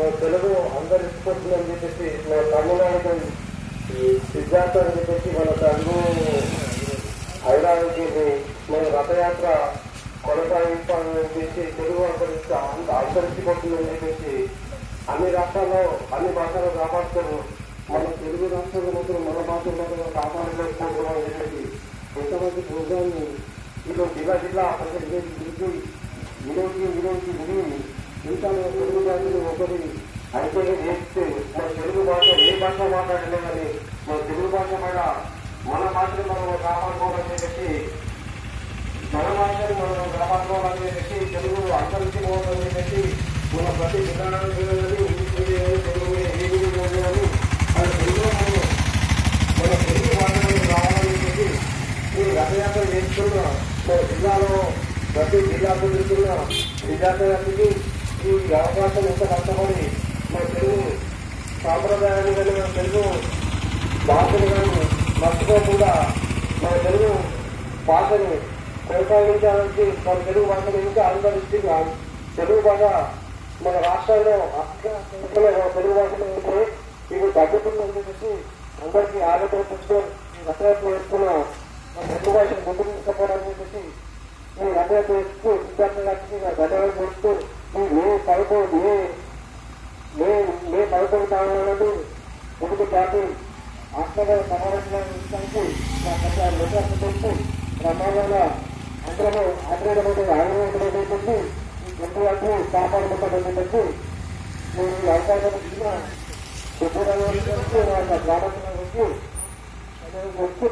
మా తెలుగు అందరు ఇష్టపడుతుందని చెప్పేసి మా తమిళనాడు సిద్ధార్థం అని చెప్పేసి మన తెలుగు హైదరాబాద్కి మన రథయాత్ర కొనసాగిస్తామని చెప్పేసి తెలుగు అంతరించి అంత అంతరించిపోతుందని చెప్పేసి అన్ని రాష్ట్రాల్లో అన్ని భాషలు కాపాడుతారు. మన తెలుగు రాష్ట్రాల మాత్రం మన భాషలో కాపాడలేకపోతున్నాం అని చెప్పేసి ఎంతమంది ప్రోగ్రాన్ని ఇలా జిల్లా జిల్లా ప్రతి గురించి వినోది వినోది విని తెలుగు భాషను ఒకటి అయితే నేర్పితే మన తెలుగు భాష ఏ భాష మాట్లాడినా మన తెలుగు భాష మీద మన భాషను మనం కాపాడుకోవాలని చెప్పి మన భాషను మనం కాపాడుకోవాలని చెప్పి తెలుగు అంతరించిపోవాలని చెప్పి మన ప్రతి జిల్లాలో కానీ ఇంగ్లీష్ మీడియం తెలుగు ఏ మీడియం కానీ అది తెలుగులో మనం మన తెలుగు భాషలో రావాలని చెప్పి ఈ రథయాత్ర చేస్తున్న మన జిల్లాలో ప్రతి జిల్లాకు తిరుగుతున్న విద్యార్థులకి ఈ అవకాశం ఎంత కష్టపడి మన తెలుగు సాంప్రదాయాన్ని కానీ మన తెలుగు భాషను కానీ మర్చిపోకుండా మన తెలుగు భాషని కొనసాగించాలని మన తెలుగు భాషను ఇంకా అనుసరిస్తూ తెలుగు భాష మన రాష్ట్రంలో అక్కడ తెలుగు భాషలో ఉంటే ఇప్పుడు తగ్గుతుందని చెప్పేసి అందరికీ ఆరోగ్యం రథయాత్ర వేసుకున్న మన తెలుగు భాషను ముందుకు తీసుకుపోవడానికి చెప్పేసి ఈ రథయాత్ర వేస్తూ విద్యార్థులకి ధన్యవాదాలు చేస్తూ ఈ పడుకోండి. పదకొండు మే పడుకుంటాను మే పదకొండు ముందుకు పార్టీ ఆత్మగా సమావేశానికి నిర్వాహం చేస్తూ ప్రమాదాల అందరూ ఆగ్రహమైన ఆగ్రహం చెప్పి ఈ కాపాడుకుంటామని నేను ఈ అవకాశం ఇచ్చిన శుభ్రంగా గ్రామంలో వచ్చి వచ్చి